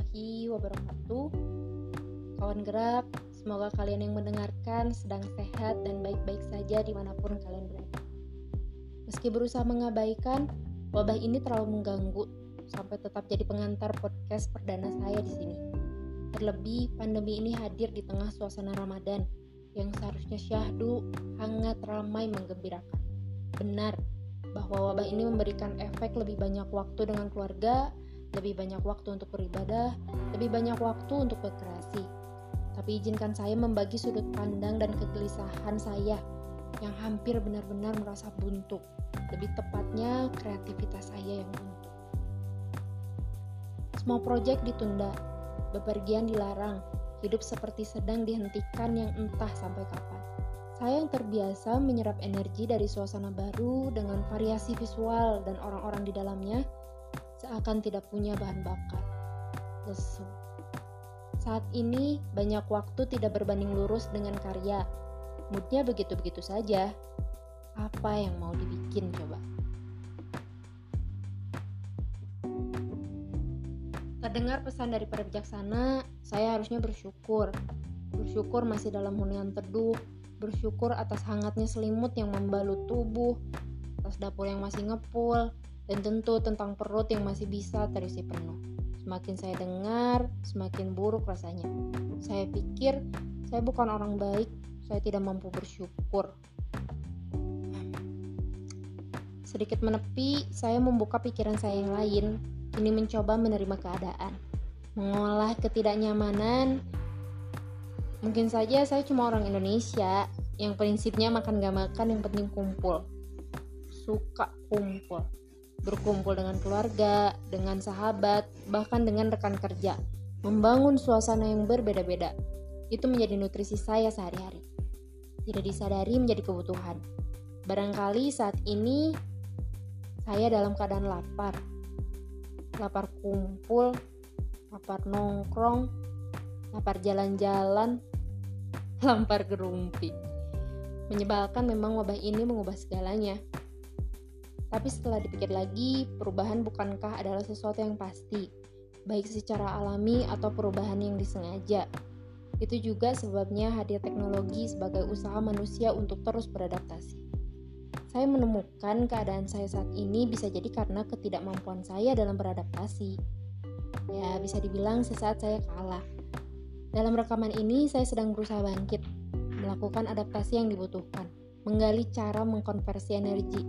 warahmatullahi wabarakatuh. Kawan gerak, semoga kalian yang mendengarkan sedang sehat dan baik-baik saja di mana pun kalian berada. Meski berusaha mengabaikan, wabah ini terlalu mengganggu sampai tetap jadi pengantar podcast perdana saya di sini. Terlebih, pandemi ini hadir di tengah suasana Ramadan yang seharusnya syahdu, hangat, ramai, menggembirakan. Benar, bahwa wabah ini memberikan efek lebih banyak waktu dengan keluarga, lebih banyak waktu untuk beribadah, lebih banyak waktu untuk berkreasi. Tapi izinkan saya membagi sudut pandang dan kegelisahan saya yang hampir benar-benar merasa buntu. Lebih tepatnya kreativitas saya yang buntu. Semua proyek ditunda, bepergian dilarang, hidup seperti sedang dihentikan yang entah sampai kapan. Saya yang terbiasa menyerap energi dari suasana baru dengan variasi visual dan orang-orang di dalamnya, seakan tidak punya bahan bakar. Lesu. Saat ini banyak waktu tidak berbanding lurus dengan karya. Moodnya begitu-begitu saja. Apa yang mau dibikin coba? Terdengar pesan dari para bijaksana, saya harusnya bersyukur. Bersyukur masih dalam hunian teduh, bersyukur atas hangatnya selimut yang membalut tubuh, atas dapur yang masih ngepul, dan tentu tentang perut yang masih bisa terisi penuh. Semakin saya dengar, semakin buruk rasanya. Saya pikir saya bukan orang baik, saya tidak mampu bersyukur. Sedikit menepi, saya membuka pikiran saya yang lain, kini mencoba menerima keadaan. Mengolah ketidaknyamanan, mungkin saja saya cuma orang Indonesia yang prinsipnya makan gak makan yang penting kumpul. Suka kumpul berkumpul dengan keluarga, dengan sahabat, bahkan dengan rekan kerja, membangun suasana yang berbeda-beda. Itu menjadi nutrisi saya sehari-hari. Tidak disadari menjadi kebutuhan. Barangkali saat ini saya dalam keadaan lapar. Lapar kumpul, lapar nongkrong, lapar jalan-jalan, lapar gerumpi. Menyebalkan memang wabah ini mengubah segalanya tapi setelah dipikir lagi, perubahan bukankah adalah sesuatu yang pasti, baik secara alami atau perubahan yang disengaja. Itu juga sebabnya hadir teknologi sebagai usaha manusia untuk terus beradaptasi. Saya menemukan keadaan saya saat ini bisa jadi karena ketidakmampuan saya dalam beradaptasi. Ya, bisa dibilang sesaat saya kalah. Dalam rekaman ini, saya sedang berusaha bangkit, melakukan adaptasi yang dibutuhkan, menggali cara mengkonversi energi,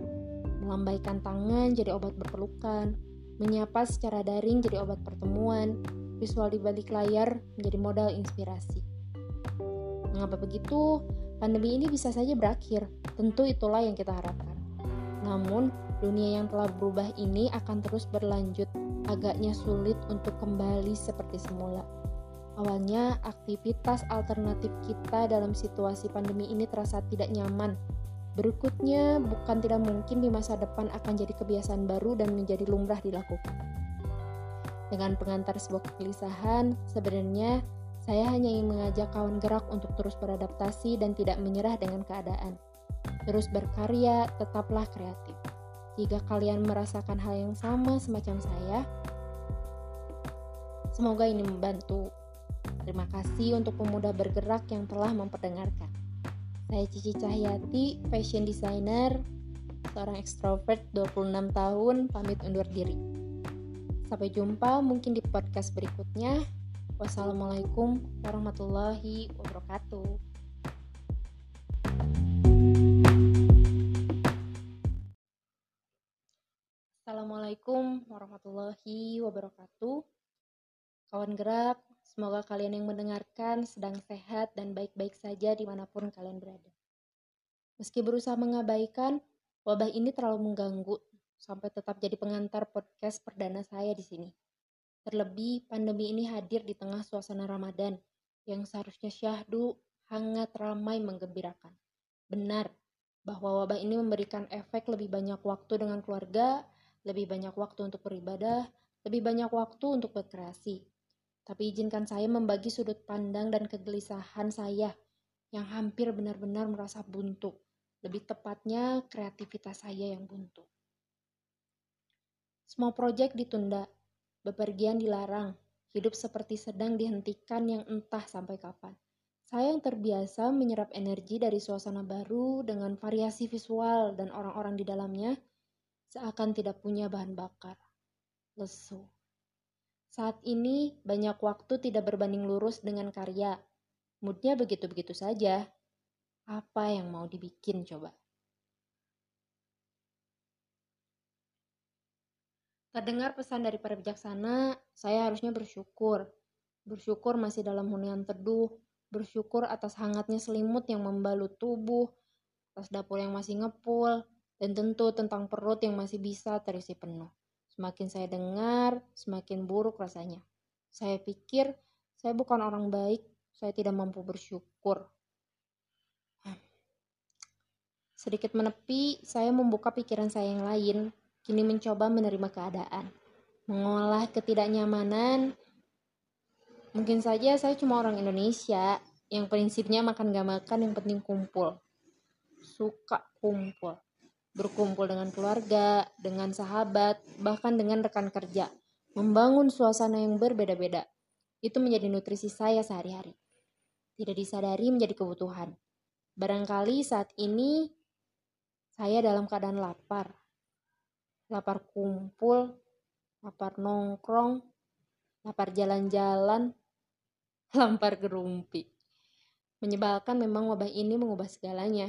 melambaikan tangan jadi obat berpelukan, menyapa secara daring jadi obat pertemuan, visual di balik layar menjadi modal inspirasi. Mengapa begitu? Pandemi ini bisa saja berakhir, tentu itulah yang kita harapkan. Namun, dunia yang telah berubah ini akan terus berlanjut, agaknya sulit untuk kembali seperti semula. Awalnya, aktivitas alternatif kita dalam situasi pandemi ini terasa tidak nyaman, Berikutnya, bukan tidak mungkin di masa depan akan jadi kebiasaan baru dan menjadi lumrah dilakukan. Dengan pengantar sebuah kegelisahan, sebenarnya saya hanya ingin mengajak kawan gerak untuk terus beradaptasi dan tidak menyerah dengan keadaan. Terus berkarya, tetaplah kreatif. Jika kalian merasakan hal yang sama semacam saya, semoga ini membantu. Terima kasih untuk pemuda bergerak yang telah memperdengarkan. Saya Cici Cahyati, fashion designer, seorang ekstrovert 26 tahun, pamit undur diri. Sampai jumpa mungkin di podcast berikutnya. Wassalamualaikum warahmatullahi wabarakatuh. Assalamualaikum warahmatullahi wabarakatuh. Kawan gerak, Semoga kalian yang mendengarkan sedang sehat dan baik-baik saja di mana pun kalian berada. Meski berusaha mengabaikan, wabah ini terlalu mengganggu sampai tetap jadi pengantar podcast perdana saya di sini. Terlebih, pandemi ini hadir di tengah suasana Ramadan yang seharusnya syahdu, hangat, ramai, menggembirakan. Benar bahwa wabah ini memberikan efek lebih banyak waktu dengan keluarga, lebih banyak waktu untuk beribadah, lebih banyak waktu untuk berkreasi, tapi izinkan saya membagi sudut pandang dan kegelisahan saya yang hampir benar-benar merasa buntu. Lebih tepatnya, kreativitas saya yang buntu. Semua proyek ditunda, bepergian dilarang, Hidup seperti sedang dihentikan yang entah sampai kapan. Saya yang terbiasa menyerap energi dari suasana baru dengan variasi visual dan orang-orang di dalamnya, seakan tidak punya bahan bakar. Lesu. Saat ini, banyak waktu tidak berbanding lurus dengan karya. Moodnya begitu-begitu saja. Apa yang mau dibikin coba? Terdengar pesan dari para bijaksana, saya harusnya bersyukur. Bersyukur masih dalam hunian teduh, bersyukur atas hangatnya selimut yang membalut tubuh, atas dapur yang masih ngepul, dan tentu tentang perut yang masih bisa terisi penuh. Semakin saya dengar, semakin buruk rasanya. Saya pikir saya bukan orang baik, saya tidak mampu bersyukur. Sedikit menepi, saya membuka pikiran saya yang lain, kini mencoba menerima keadaan, mengolah ketidaknyamanan. Mungkin saja saya cuma orang Indonesia yang prinsipnya makan gak makan yang penting kumpul. Suka kumpul. Berkumpul dengan keluarga, dengan sahabat, bahkan dengan rekan kerja. Membangun suasana yang berbeda-beda. Itu menjadi nutrisi saya sehari-hari. Tidak disadari menjadi kebutuhan. Barangkali saat ini saya dalam keadaan lapar lapar kumpul, lapar nongkrong, lapar jalan-jalan, lapar gerumpi. Menyebalkan memang wabah ini mengubah segalanya.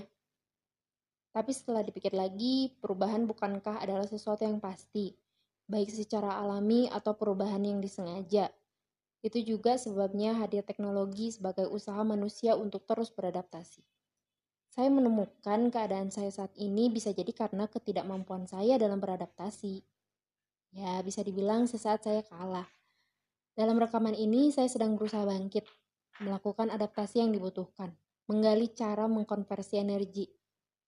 Tapi setelah dipikir lagi, perubahan bukankah adalah sesuatu yang pasti, baik secara alami atau perubahan yang disengaja. Itu juga sebabnya hadir teknologi sebagai usaha manusia untuk terus beradaptasi. Saya menemukan keadaan saya saat ini bisa jadi karena ketidakmampuan saya dalam beradaptasi. Ya, bisa dibilang sesaat saya kalah. Dalam rekaman ini, saya sedang berusaha bangkit, melakukan adaptasi yang dibutuhkan, menggali cara mengkonversi energi,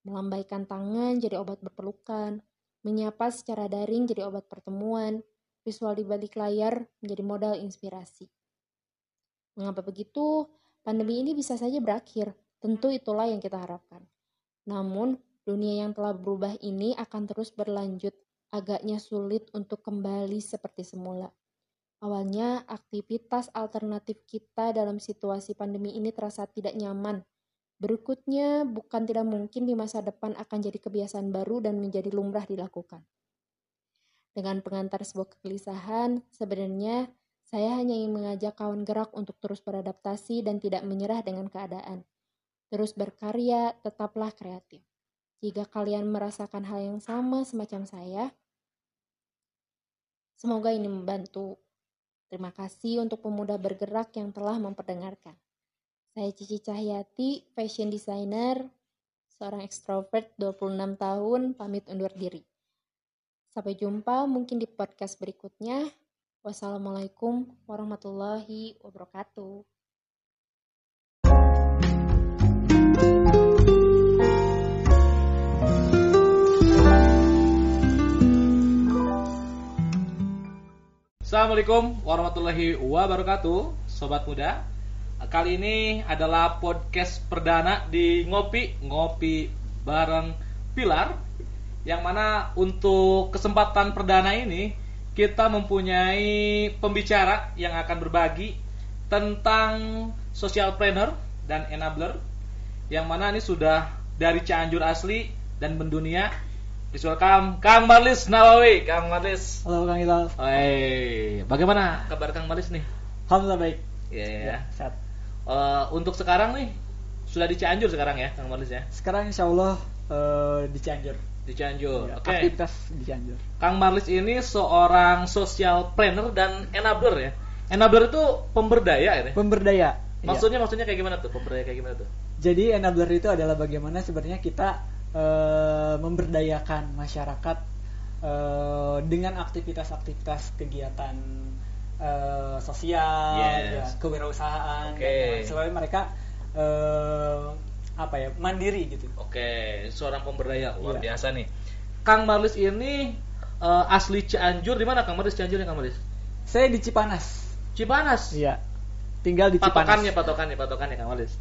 melambaikan tangan jadi obat berpelukan, menyapa secara daring jadi obat pertemuan, visual di balik layar menjadi modal inspirasi. Mengapa begitu? Pandemi ini bisa saja berakhir, Tentu itulah yang kita harapkan. Namun, dunia yang telah berubah ini akan terus berlanjut, agaknya sulit untuk kembali seperti semula. Awalnya, aktivitas alternatif kita dalam situasi pandemi ini terasa tidak nyaman. Berikutnya, bukan tidak mungkin di masa depan akan jadi kebiasaan baru dan menjadi lumrah dilakukan. Dengan pengantar sebuah kegelisahan, sebenarnya saya hanya ingin mengajak kawan gerak untuk terus beradaptasi dan tidak menyerah dengan keadaan. Terus berkarya, tetaplah kreatif. Jika kalian merasakan hal yang sama semacam saya, semoga ini membantu. Terima kasih untuk pemuda bergerak yang telah memperdengarkan. Saya Cici Cahyati, fashion designer, seorang ekstrovert 26 tahun, pamit undur diri. Sampai jumpa mungkin di podcast berikutnya. Wassalamualaikum warahmatullahi wabarakatuh. Assalamualaikum warahmatullahi wabarakatuh Sobat muda Kali ini adalah podcast perdana di Ngopi Ngopi bareng Pilar Yang mana untuk kesempatan perdana ini Kita mempunyai pembicara yang akan berbagi Tentang social planner dan enabler Yang mana ini sudah dari Cianjur asli dan mendunia Please welcome Kang Marlis Nawawi. Kang Marlis. Halo Kang Hilal. Hai, bagaimana kabar Kang Marlis nih? Alhamdulillah baik. Iya, yeah, ya, sehat. Uh, untuk sekarang nih sudah di Cianjur sekarang ya, Kang Marlis ya? Sekarang Insya Allah uh, di Cianjur. Di Cianjur. Ya, Oke. Okay. Aktivitas di Cianjur. Kang Marlis ini seorang social planner dan enabler ya. Enabler itu pemberdaya ya? Pemberdaya. Maksudnya iya. maksudnya kayak gimana tuh? Pemberdaya kayak gimana tuh? Jadi enabler itu adalah bagaimana sebenarnya kita uh, memberdayakan masyarakat uh, dengan aktivitas-aktivitas kegiatan uh, sosial, yes. ya, kewirausahaan, okay. supaya mereka uh, apa ya mandiri gitu. Oke, okay. seorang pemberdaya luar yeah. biasa nih. Kang Marlis ini uh, asli Cianjur di mana Kang Marlis Cianjur ya Kang Marlis? Saya di Cipanas. Cipanas. Iya. Tinggal di patokannya, Cipanas. Patokannya, patokannya, patokannya Kang Marlis.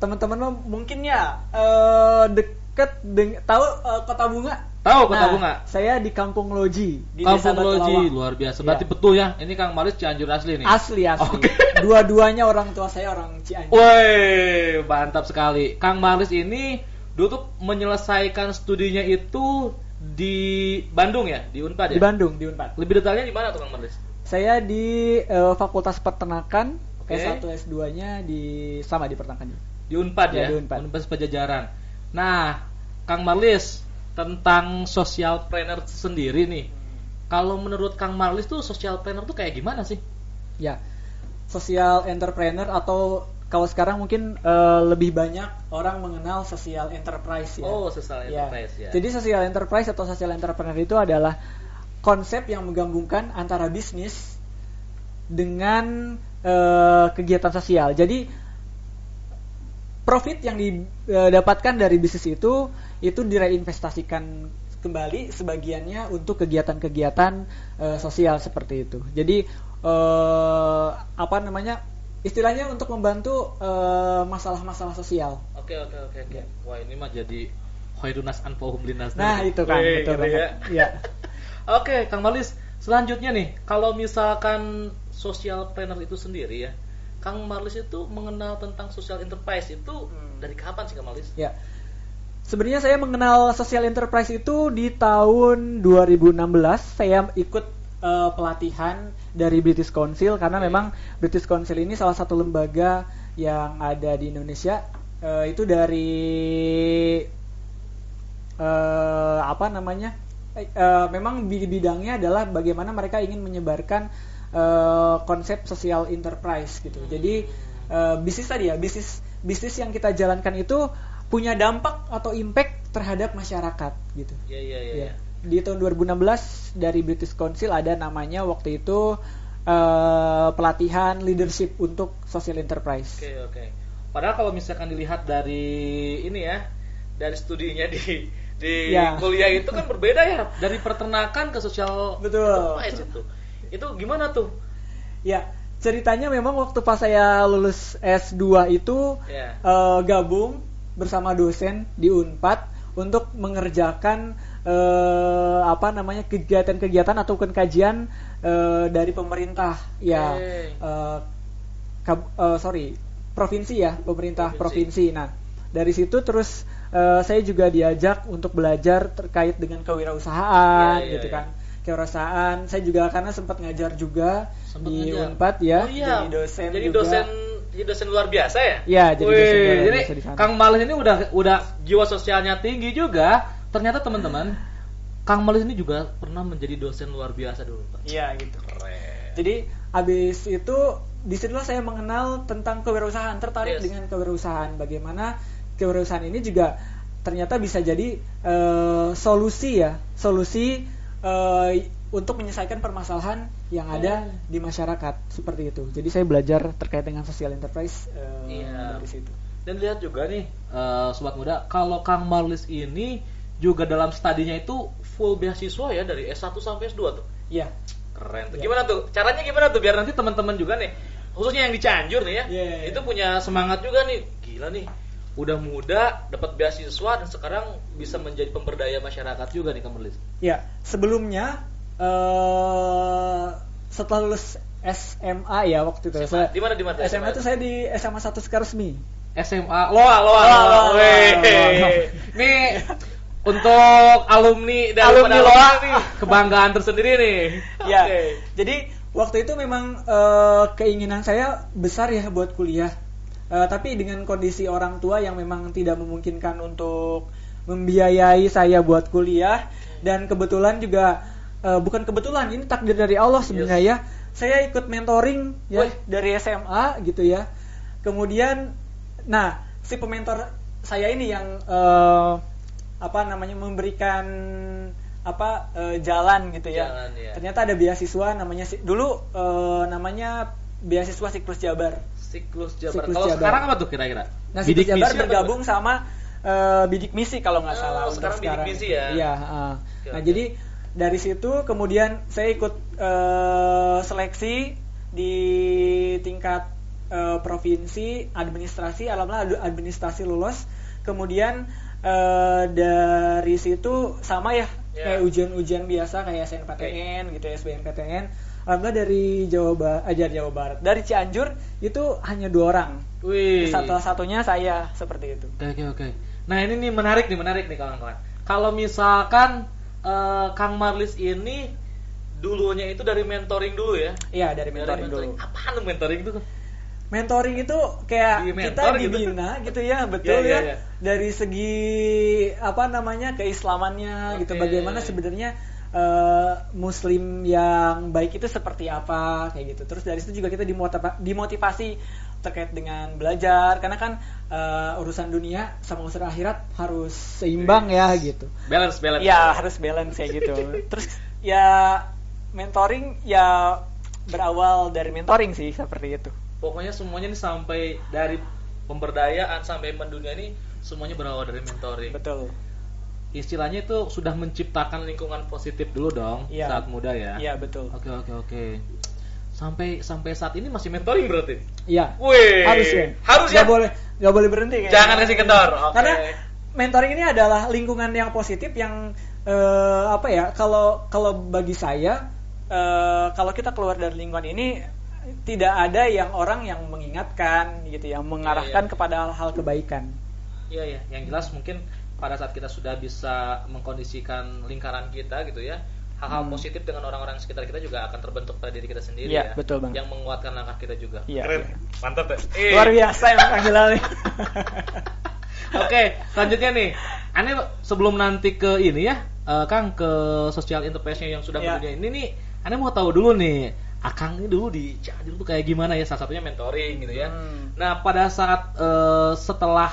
Teman-teman mungkin ya uh, dek deket tahu uh, kota bunga Tahu kota Nah, bunga? Saya di Kampung Loji, di Desa Kampung Loji Batulawang. luar biasa. Berarti Iya. betul ya. Ini Kang Malis Cianjur asli nih. Asli asli. Oke. Dua-duanya orang tua saya orang Cianjur. Woi, mantap sekali. Kang Malis ini dulu tuh menyelesaikan studinya itu di Bandung ya, di Unpad ya. Di Bandung, di Unpad. Lebih detailnya di mana tuh Kang Malis? Saya di eh, Fakultas Peternakan, Oke. S1 S2-nya di sama di peternakan. Di Unpad ya, Ya, di Unpad. Pajajaran. Nah, Kang Marlis tentang social planner sendiri nih. Kalau menurut Kang Marlis tuh social planner tuh kayak gimana sih? Ya. Social entrepreneur atau kalau sekarang mungkin eh, lebih banyak orang mengenal social enterprise ya. Oh, social Ya. enterprise ya. Jadi social enterprise atau social entrepreneur itu adalah konsep yang menggabungkan antara bisnis dengan eh, kegiatan sosial. Jadi profit yang didapatkan dari bisnis itu itu direinvestasikan kembali sebagiannya untuk kegiatan-kegiatan eh, sosial seperti itu. Jadi eh, apa namanya istilahnya untuk membantu eh, masalah-masalah sosial. Oke, oke, oke, oke. Wah, ini mah jadi khairunas anfahum linnas. Nah itu kan Wih, betul gitu banget. ya. Ya. Oke, Kang Malis, selanjutnya nih, kalau misalkan social planner itu sendiri ya, Kang Marlis itu mengenal tentang social enterprise itu Hmm. dari kapan sih Kang Marlis? Ya. Sebenarnya saya mengenal social enterprise itu di tahun 2016. Saya ikut eh, pelatihan dari British Council karena Oke. memang British Council ini salah satu lembaga yang ada di Indonesia. Eh, itu dari eh, apa namanya? Eh, memang bid- bidangnya adalah bagaimana mereka ingin menyebarkan eh, konsep social enterprise gitu. Jadi eh, bisnis tadi ya, bisnis bisnis yang kita jalankan itu punya dampak atau impact terhadap masyarakat gitu. Iya, iya, iya. Ya. iya. Di tahun 2016 dari British Council ada namanya waktu itu eh, pelatihan leadership untuk social enterprise. Oke, oke. Padahal kalau misalkan dilihat dari ini ya, dari studinya di di Ya. kuliah itu kan berbeda ya dari peternakan ke social Betul. enterprise itu. Itu gimana tuh? Ya, ceritanya memang waktu pas saya lulus S2 itu Ya. eh, gabung bersama dosen di Unpad untuk mengerjakan eh, apa namanya kegiatan-kegiatan atau kajian eh, dari pemerintah ya Oke. eh, kab- eh, sorry provinsi ya pemerintah Provinsi. provinsi. Nah dari situ terus eh, saya juga diajak untuk belajar terkait dengan kewirausahaan Ya, ya, gitu ya. kan kewirausahaan saya juga karena sempat ngajar juga Sempat di ngajar. Unpad ya Oh iya. jadi dosen Jadi juga. dosen jadi dosen luar biasa ya? Iya, jadi Wih, dosen luar jadi biasa di sana. Kang Malis ini udah udah jiwa sosialnya tinggi juga. Ternyata teman-teman, Kang Malis ini juga pernah menjadi dosen luar biasa dulu, Pak. iya gitu Keren. Jadi abis itu di situlah saya mengenal tentang kewirausahaan, tertarik Yes. dengan kewirausahaan. Bagaimana kewirausahaan ini juga ternyata bisa jadi eh, solusi ya, solusi eh, untuk menyelesaikan permasalahan yang ada Hmm. di masyarakat seperti itu. Jadi saya belajar terkait dengan social enterprise eh, Iya. dari situ. Dan lihat juga nih, eh, sobat muda, kalau Kang Malis ini juga dalam studinya itu full beasiswa ya dari S1 sampai S2 tuh. Iya. Keren tuh. Iya. Gimana tuh? Caranya gimana tuh biar nanti teman-teman juga nih, khususnya yang di Cianjur nih ya, Iya, iya, iya. itu punya semangat juga nih. Gila nih, udah muda dapat beasiswa dan sekarang bisa menjadi pemberdaya masyarakat juga nih Kang Malis. Ya, sebelumnya eh setelah lulus SMA ya waktu itu. SMA. Saya, Di mana, di mana SMA SMA? itu saya di SMA 1 Sekaresmi. SMA Loa Loa Loa, Loa. Loa. Nih untuk alumni dari Alumni Loa. nih kebanggaan tersendiri nih. Ya. Oke. Jadi waktu itu memang eh, keinginan saya besar ya buat kuliah. Eh, tapi dengan kondisi orang tua yang memang tidak memungkinkan untuk membiayai saya buat kuliah dan kebetulan juga eh, bukan kebetulan ini takdir dari Allah sebenarnya ya. Saya ikut mentoring ya Wih. dari SMA gitu ya. Kemudian nah si pementor saya ini yang eh, apa namanya memberikan apa eh, jalan gitu ya. Jalan, ya. Ternyata ada beasiswa namanya si- dulu eh, namanya beasiswa siklus Jabar. Siklus Jabar. Siklus Kalau Jabar. sekarang apa tuh kira-kira? Nah, siklus Bidik Jabar apa bergabung sama eh, bidik misi kalau nggak Oh, salah. sekarang bidik misi ya? Iya. Oke, nah jadi dari situ kemudian saya ikut eh, seleksi di tingkat eh, provinsi administrasi, alhamdulillah ad- administrasi lulus. Kemudian eh, dari situ sama ya Ya. kayak ujian-ujian biasa kayak SNPTN gitu ya SBMPTN alhamdulillah dari Jawa Barat ajar Jawa Barat dari Cianjur itu hanya dua orang Wih. satu-satunya saya seperti itu Oke oke oke. Nah ini nih menarik nih menarik nih kawan-kawan. Kalau misalkan eh, Kang Marlis ini dulunya itu dari mentoring dulu ya. iya dari Dari mentoring dulu Apaan tuh mentoring itu? mentoring itu kayak Di kita mentor gitu. dibina gitu ya betul Iya, iya, ya iya. dari segi apa namanya keislamannya gitu Oke. bagaimana sebenarnya eh, muslim yang baik itu seperti apa kayak gitu terus dari situ juga kita dimotiva- dimotivasi terkait dengan belajar karena kan eh, urusan dunia sama urusan akhirat harus seimbang ya gitu Balance balance. ya harus balance kayak gitu terus ya mentoring ya berawal dari mentoring sih seperti itu Pokoknya semuanya nih sampai dari pemberdayaan sampai mendunia ini semuanya berawal dari mentoring. betul Istilahnya itu sudah menciptakan lingkungan positif dulu dong Iya. saat muda ya. iya betul Oke oke oke. Sampai sampai saat ini masih mentoring berarti. Iya. Wih. Harus ya. Harus Nggak ya? boleh nggak boleh berhenti. kayaknya. Jangan kasih kendor. Oke. Karena mentoring ini adalah lingkungan yang positif yang eh, apa ya? Kalau kalau bagi saya eh, kalau kita keluar dari lingkungan ini tidak ada yang orang yang mengingatkan gitu yang mengarahkan iya. kepada hal-hal kebaikan. Iya ya, yang jelas mungkin pada saat kita sudah bisa mengkondisikan lingkaran kita gitu ya, hal-hal Hmm. positif dengan orang-orang sekitar kita juga akan terbentuk pada diri kita sendiri Iya, ya. betul, Bang. Yang menguatkan langkah kita juga. Iya, Keren. iya. Mantap ya. Eh. Luar biasa emang Kang Hilal nih. Oke, selanjutnya nih. Aneh sebelum nanti ke ini ya, eh, Kang ke social enterprise yang sudah Iya. berdunia ini nih, Aneh mau tahu dulu nih, Akang ini dulu di Cianjur tuh kayak gimana ya? Salah satunya mentoring gitu ya. Hmm. Nah, pada saat eh, setelah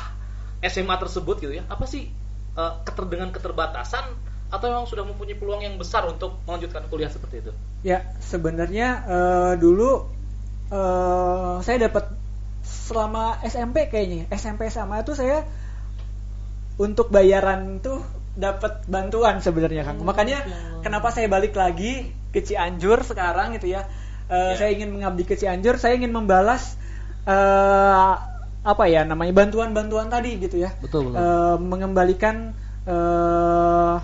SMA tersebut gitu ya, apa sih eh, keter dengan keterbatasan atau memang sudah mempunyai peluang yang besar untuk melanjutkan kuliah seperti itu? Ya, sebenarnya eh, dulu eh, saya dapat selama SMP kayaknya. SMP sama itu saya untuk bayaran tuh dapat bantuan sebenarnya Kang. Oh, Makanya ya. kenapa saya balik lagi ke Cianjur sekarang gitu ya. Eh, Ya. Saya ingin mengabdi ke Cianjur, saya ingin membalas eh, apa ya namanya bantuan-bantuan tadi gitu ya. Betul, betul. Eh, mengembalikan eh,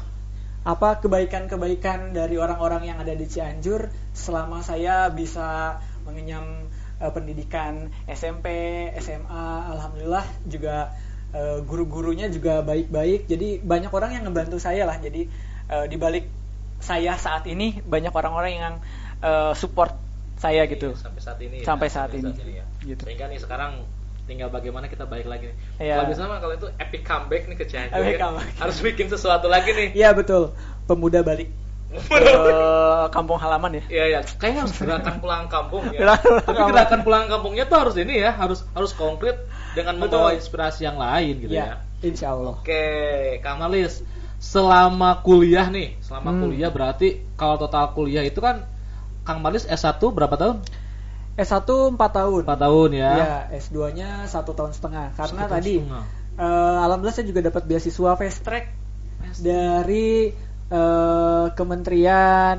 apa kebaikan-kebaikan dari orang-orang yang ada di Cianjur selama saya bisa mengenyam eh, pendidikan SMP, SMA, alhamdulillah juga eh, guru-gurunya juga baik-baik. Jadi banyak orang yang ngebantu saya lah. Jadi eh, di balik saya saat ini banyak orang-orang yang eh, support saya gitu. Iya, sampai saat ini. ya. Sampai saat ini. ya. Gitu. Sehingga nih sekarang tinggal bagaimana kita baik lagi nih. Iya. Kalau bisa mah kalau itu epic comeback nih ke Cianjur Epic ya. comeback. Harus bikin sesuatu lagi nih. Iya betul. Pemuda balik ke kampung halaman ya. Iya ya, kayaknya harus gerakan pulang kampung ya. Gerakan pulang Tapi gerakan pulang kampungnya tuh harus ini ya, harus harus konkret dengan membawa Betul. inspirasi yang lain gitu ya. Ya, insya Allah. Oke, Kang Malis, selama kuliah nih, selama Hmm. kuliah berarti kalau total kuliah itu kan Kang Malis S1 berapa tahun? S1 4 tahun. 4 tahun ya. Iya, S2-nya satu tahun setengah. Karena tahun tadi setengah. eh, alhamdulillah saya juga dapat beasiswa fast track dari eh, Kementerian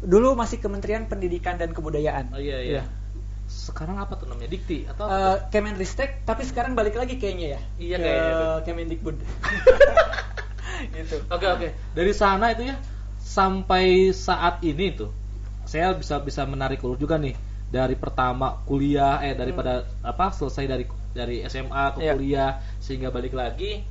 dulu masih Kementerian Pendidikan dan Kebudayaan. Oh iya iya. Sekarang apa tuh namanya? Dikti atau apa Eh, tuh? Kemenristek, tapi sekarang balik lagi kayaknya ya. Iya, ke kayaknya tuh. Kemendikbud. gitu. Oke oke. Dari sana itu ya sampai saat ini tuh saya bisa bisa menarik ulur juga nih dari pertama kuliah eh daripada apa selesai dari dari SMA ke Iya. kuliah sehingga balik lagi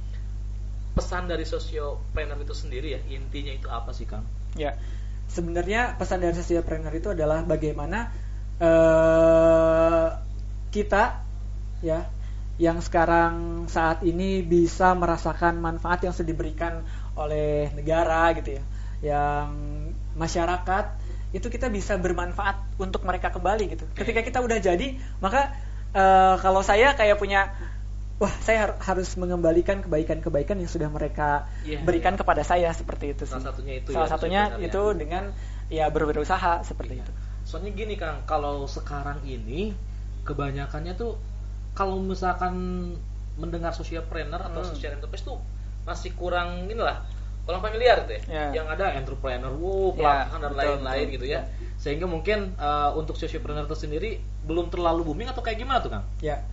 pesan dari sosiopreneur itu sendiri ya intinya itu apa sih Kang? Ya, sebenarnya pesan dari sociopreneur itu adalah bagaimana eh, kita ya yang sekarang saat ini bisa merasakan manfaat yang sudah diberikan oleh negara gitu ya, yang masyarakat itu kita bisa bermanfaat untuk mereka kembali gitu. Ketika kita udah jadi, maka eh, kalau saya kayak punya wah saya har- harus mengembalikan kebaikan-kebaikan yang sudah mereka Iya, berikan iya. kepada saya seperti itu sih. Salah satunya itu Salah ya, satunya sebenarnya. itu dengan ya ber- berusaha seperti itu. Soalnya gini Kang, kalau sekarang ini kebanyakannya tuh kalau misalkan mendengar sociopreneur atau Hmm. social enterprise tuh masih kurang inilah kurang familiar tuh ya. Ya. Yang ada entrepreneur, wow, Ya, pelatihan dan betul, lain-lain gitu ya. Sehingga mungkin uh, untuk sociopreneur itu sendiri belum terlalu booming atau kayak gimana tuh Kang? Ya.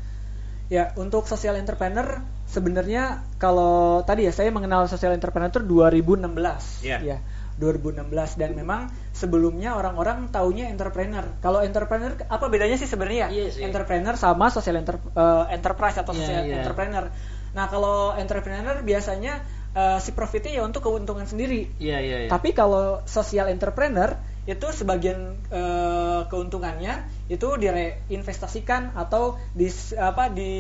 Ya, untuk social entrepreneur sebenarnya kalau tadi ya saya mengenal social entrepreneur itu 2016. Iya. Ya, 2016 dan memang sebelumnya orang-orang taunya entrepreneur. Kalau entrepreneur apa bedanya sih sebenarnya? Iya sih. Entrepreneur sama social enter- eh, enterprise atau Iya, social iya. entrepreneur. Nah, kalau entrepreneur biasanya eh, si profitnya ya untuk keuntungan sendiri. Iya iya iya. Tapi kalau social entrepreneur itu sebagian eh, keuntungannya itu direinvestasikan atau di apa di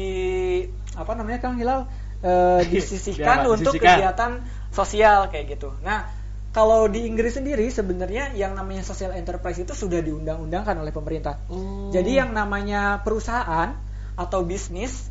apa namanya Kang Hilal Eh, disisihkan Biar untuk disisihkan. kegiatan sosial kayak gitu. Nah, kalau di Inggris sendiri sebenarnya yang namanya social enterprise itu sudah diundang-undangkan oleh pemerintah. Oh. Jadi yang namanya perusahaan atau bisnis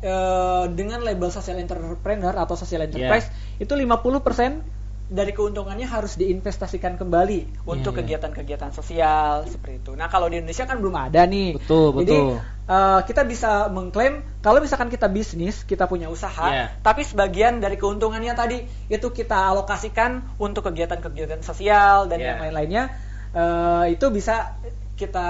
eh, dengan label social entrepreneur atau social enterprise itu 50% dari keuntungannya harus diinvestasikan kembali untuk kegiatan-kegiatan sosial seperti itu. Nah, kalau di Indonesia kan belum ada nih. Betul, Jadi betul. eh, kita bisa mengklaim kalau misalkan kita bisnis, kita punya usaha, Iya. tapi sebagian dari keuntungannya tadi itu kita alokasikan untuk kegiatan-kegiatan sosial dan Iya. yang lain-lainnya eh, itu bisa kita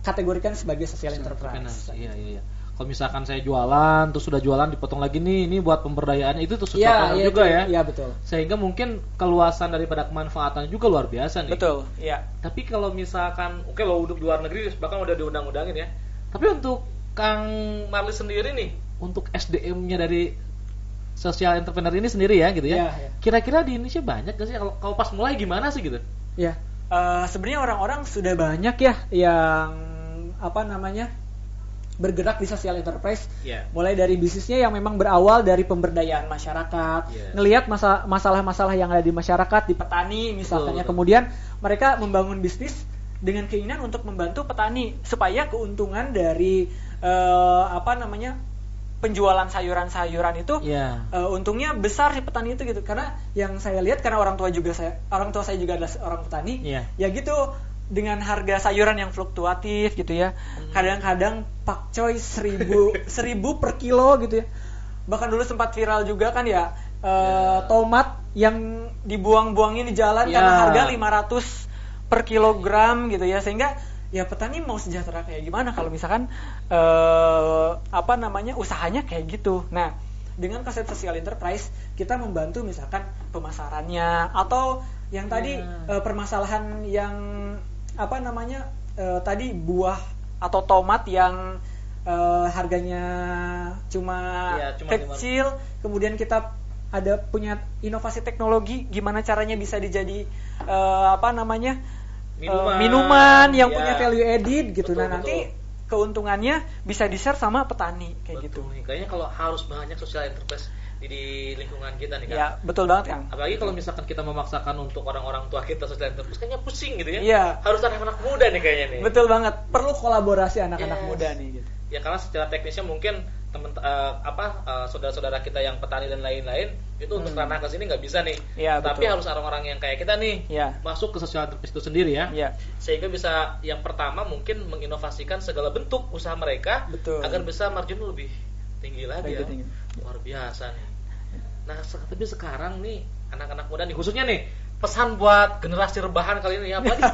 kategorikan sebagai social enterprise. Iya iya iya. Kalau misalkan saya jualan, terus sudah jualan dipotong lagi nih, ini buat pemberdayaan itu tuh Iya, social iya, juga itu- ya. Iya, betul. Sehingga mungkin keluasan daripada kemanfaatan juga luar biasa nih. Betul, iya. Tapi kalau misalkan, oke lo untuk di luar negeri bahkan udah diundang-undangin ya. Tapi untuk Kang Marli sendiri nih, untuk SDM-nya dari social entrepreneur ini sendiri ya gitu Iya, ya. iya. Kira-kira di Indonesia banyak gak sih kalau kalau pas mulai gimana sih gitu? Ya, eh, sebenarnya orang-orang sudah banyak ya yang apa namanya bergerak di social enterprise. Iya. Mulai dari bisnisnya yang memang berawal dari pemberdayaan masyarakat, Iya. ngelihat masa- masalah-masalah yang ada di masyarakat, di petani misalnya. betul. Kemudian mereka membangun bisnis dengan keinginan untuk membantu petani supaya keuntungan dari eh, apa namanya penjualan sayuran-sayuran itu Iya. Eh, untungnya besar si petani itu gitu karena yang saya lihat karena orang tua juga saya orang tua saya juga adalah orang petani Iya. ya gitu dengan harga sayuran yang fluktuatif gitu ya Hmm. kadang-kadang pakcoy seribu seribu per kilo gitu ya bahkan dulu sempat viral juga kan ya eh, Ya. tomat yang dibuang-buangin di jalan Ya. karena harga 500 per kilogram gitu ya sehingga ya petani mau sejahtera kayak gimana kalau misalkan eh, apa namanya usahanya kayak gitu nah dengan konsep social enterprise kita membantu misalkan pemasarannya atau yang tadi Ya. eh, permasalahan yang apa namanya eh, tadi buah atau tomat yang eh, harganya cuma Iya, cuma kecil kemudian kita ada punya inovasi teknologi gimana caranya bisa dijadi eh, apa namanya Minuman. minuman yang Iya. punya value added gitu Betul, nah nanti betul. keuntungannya bisa di share sama petani kayak gitu Betul nih. Kayaknya kalau harus banyak social enterprise di, lingkungan kita nih kan. ya betul banget kang Apalagi kalau misalkan kita memaksakan untuk orang-orang tua kita social enterprise kayaknya pusing gitu ya. Iya. Harus anak-anak muda nih kayaknya nih. betul banget perlu kolaborasi anak-anak Yes. muda nih gitu. Ya karena secara teknisnya mungkin temen eh, apa eh, saudara-saudara kita yang petani dan lain-lain itu untuk Hmm. ranah ke sini nggak bisa nih. Iya, Tapi betul. harus orang-orang yang kayak kita nih Iya. masuk ke social enterprise itu sendiri ya. Iya. Sehingga bisa yang pertama mungkin menginovasikan segala bentuk usaha mereka Betul. agar bisa margin lebih tinggi lagi ya. tinggi. Luar biasa nih. Nah, tapi sekarang nih anak-anak muda nih khususnya nih pesan buat generasi rebahan kali ini ya apalagi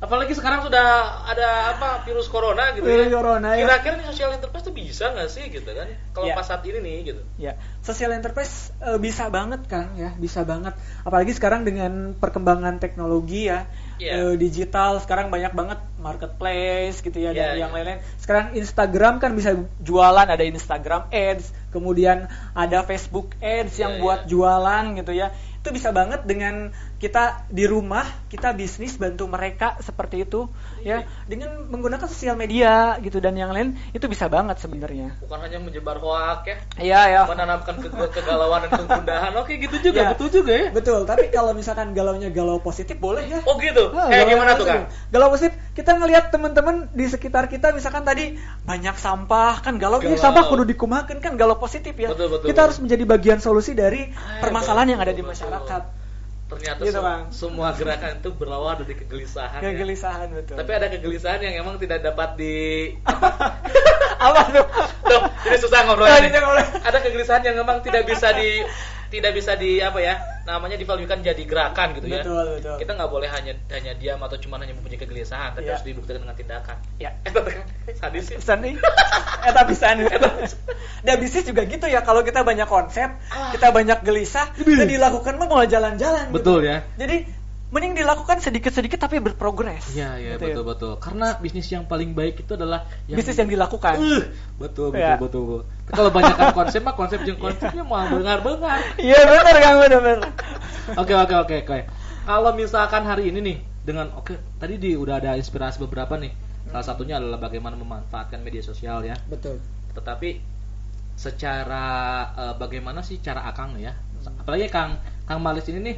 apalagi sekarang sudah ada apa virus corona gitu Virus ya. corona, ya. Kira-kira nih social enterprise tuh bisa nggak sih gitu kan? Kalau Ya. pas saat ini nih gitu. Ya, social enterprise eh, bisa banget kan ya, bisa banget. Apalagi sekarang dengan perkembangan teknologi ya, Iya. eh, digital sekarang banyak banget marketplace gitu ya Iya, dan iya. yang lain-lain. Sekarang Instagram kan bisa jualan, ada Instagram Ads, kemudian ada Facebook Ads yang Iya, buat jualan gitu ya. Itu bisa banget dengan kita di rumah kita bisnis bantu mereka seperti itu ya Iya. dengan menggunakan sosial media gitu dan yang lain itu bisa banget sebenarnya. Bukan hanya menyebar hoak ya, Iya ya. menanamkan ke kegalauan dan kegundahan. Oke gitu juga, Ya. betul juga ya. Betul, tapi kalau misalkan galaunya galau positif boleh ya. Oh gitu. Ah, eh gimana tuh kan? Galau positif, kita ngelihat teman-teman di sekitar kita misalkan tadi banyak sampah kan galau, ini Galau. sampah kudu dikumakan kan galau positif ya. Betul, betul, kita betul. harus menjadi bagian solusi dari Ah, permasalahan yang ada di betul, betul. Ternyata Gitu, Bang. semua gerakan itu berawal dari kegelisahan. ya. Kegelisahan betul. Tapi ada kegelisahan yang emang tidak dapat di apa tuh? Tuh, jadi susah ini ngobrol. Ada kegelisahan yang memang tidak bisa di tidak bisa di apa ya namanya divaluekan jadi gerakan gitu ya. Betul, betul. Kita nggak boleh hanya hanya diam atau cuma hanya mempunyai kegelisahan, tapi Iya. harus dibuktikan dengan tindakan. Ya. Eh, tapi kan sadis sih. Pisan nih. Eta pisan. Dan bisnis juga gitu ya kalau kita banyak konsep, Ah. kita banyak gelisah, kita dilakukan mah mau jalan-jalan. gitu. Betul ya. Jadi mending dilakukan sedikit-sedikit tapi berprogres. Iya, iya Gitu ya. betul betul. Karena bisnis yang paling baik itu adalah Bisnis yang dilakukan. Uh, betul betul Iya. betul. betul. Tapi Kalau banyak konsep mah konsep yang konsepnya mau bengar-bengar. Iya benar Kang benar. Oke oke oke oke. Kalau misalkan hari ini nih dengan oke tadi di udah ada inspirasi beberapa nih. Salah satunya adalah bagaimana memanfaatkan media sosial ya. Betul. Tetapi secara eh, bagaimana sih cara Akang ya? Apalagi Kang Kang Malis ini nih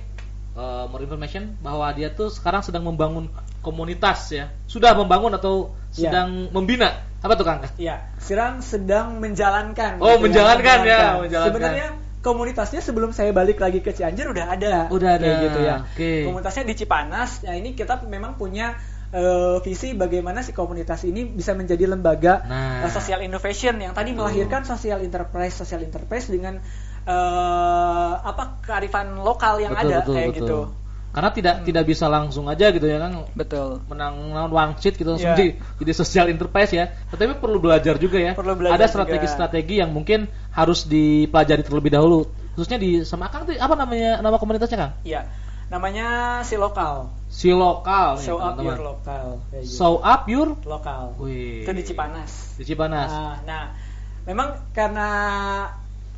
eh, more information bahwa dia tuh sekarang sedang membangun komunitas ya. Sudah membangun atau Iya. sedang membina? Apa tuh Kang? Iya, sekarang sedang menjalankan. Oh, gitu menjalankan ya, menjalankan. Sebenarnya komunitasnya sebelum saya balik lagi ke Cianjur udah ada. Udah ada, Kayak gitu ya. oke. Komunitasnya di Cipanas. Nah, ini kita memang punya eh, visi bagaimana si komunitas ini bisa menjadi lembaga Nah. eh, social innovation yang tadi melahirkan social enterprise, social enterprise dengan eh, apa kearifan lokal yang betul, ada betul, kayak betul. gitu. Karena tidak tidak bisa langsung aja gitu ya kan Betul. menang menang wangsit gitu langsung Iya. jadi, jadi social enterprise ya. Tetapi perlu belajar juga ya. Perlu belajar Ada strategi-strategi yang mungkin harus dipelajari terlebih dahulu. Khususnya di sama Kang tuh apa namanya nama komunitasnya Kang? Iya. Namanya si lokal. Si lokal nih, Show up teman-teman. your lokal. gitu. Show up your lokal. Wih. Itu di Cipanas. Di Cipanas. Nah, nah, memang karena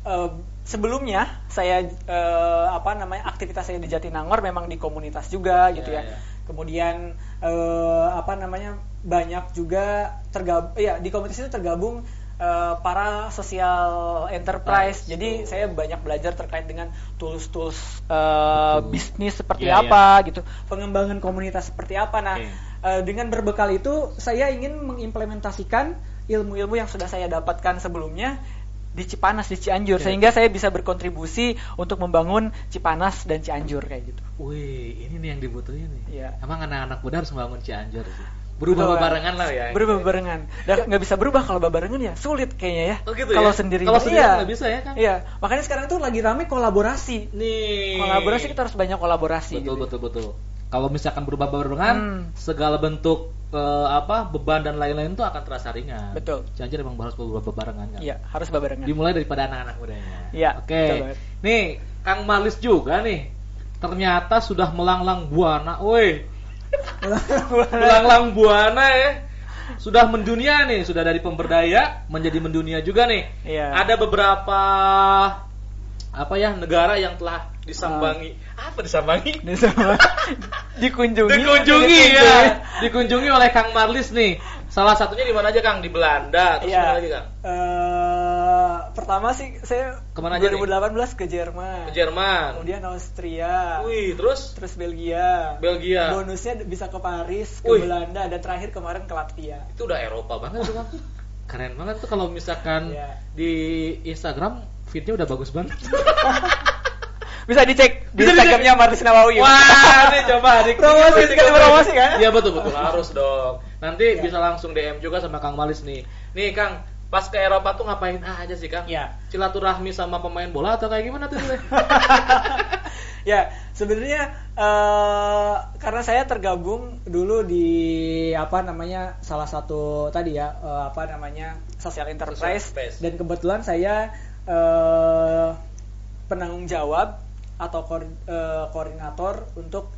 eh, sebelumnya saya eh, apa namanya aktivitas saya di Jatinangor memang di komunitas juga gitu Ya, ya. ya. Kemudian eh, apa namanya banyak juga tergabung, ya di komunitas itu tergabung eh, para sosial enterprise. Nice. Jadi saya banyak belajar terkait dengan tools-tools eh, bisnis seperti Ya, ya. apa gitu, pengembangan komunitas seperti apa. Nah, Oke. Eh, dengan berbekal itu saya ingin mengimplementasikan ilmu-ilmu yang sudah saya dapatkan sebelumnya di Cipanas di Cianjur Oke. sehingga saya bisa berkontribusi untuk membangun Cipanas dan Cianjur kayak gitu. Wih, ini nih yang dibutuhin nih. Iya. Emang anak-anak muda harus membangun Cianjur sih. Berubah Betul. bebarengan lah ya. Berubah barengan. Dan nggak bisa berubah kalau barengan ya sulit kayaknya ya. Oh gitu kalau ya? sendiri. Kalau sendiri iya. nggak bisa ya, Kang? Iya. Makanya sekarang tuh lagi rame kolaborasi. Nih. Kolaborasi kita harus banyak kolaborasi. betul gitu. betul betul kalau misalkan berubah barengan Hmm. segala bentuk eh, apa beban dan lain-lain itu akan terasa ringan Betul. Cianjur emang harus berubah barengan kan Iya, harus barengan. dimulai daripada anak-anak mudanya Iya, oke banget. nih Kang Malis juga nih ternyata sudah melanglang buana woi melanglang buana ya sudah mendunia nih sudah dari pemberdaya menjadi mendunia juga nih Iya. ada beberapa apa ya negara yang telah disambangi Ah. apa disambangi semua dikunjungi. dikunjungi ya dikunjungi oleh Kang Marlis nih salah satunya di mana aja Kang di Belanda terus Iya. mana lagi Kang Eh, pertama sih saya Ke mana aja nih? 2018 ke Jerman. ke Jerman Kemudian Austria. wih terus Terus Belgia. Belgia. Bonusnya bisa ke Paris, ke Wih. Belanda dan terakhir kemarin ke Latvia. itu udah Eropa banget tuh Kang keren banget tuh kalau misalkan Iya. di Instagram feednya udah bagus banget Bisa dicek di Instagramnya Martis Nawawi. Wah, ini coba di Promosi, sekali promosi kan? Iya betul betul harus dong. Nanti Iya. bisa langsung DM juga sama Kang Malis nih. Nih Kang, pas ke Eropa tuh ngapain aja sih Kang? Iya. Silaturahmi sama pemain bola atau kayak gimana tuh? ya sebenarnya eh, karena saya tergabung dulu di apa namanya salah satu tadi ya eh, apa namanya social enterprise, Social dan kebetulan saya eh, penanggung jawab atau koor- eh, koordinator untuk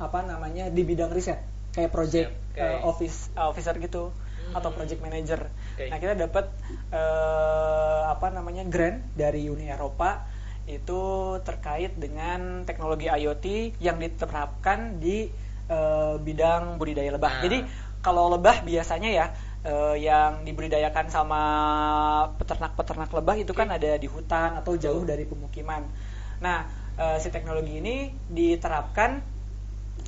apa namanya di bidang riset kayak project Oke. eh, office officer gitu Hmm. atau project manager. Oke. Nah kita dapat eh, apa namanya grant dari Uni Eropa itu terkait dengan teknologi IoT yang diterapkan di eh, bidang budidaya lebah. Nah. Jadi kalau lebah biasanya ya eh, yang dibudidayakan sama peternak-peternak lebah itu kan ada di hutan atau jauh dari pemukiman. Nah eh, si teknologi ini diterapkan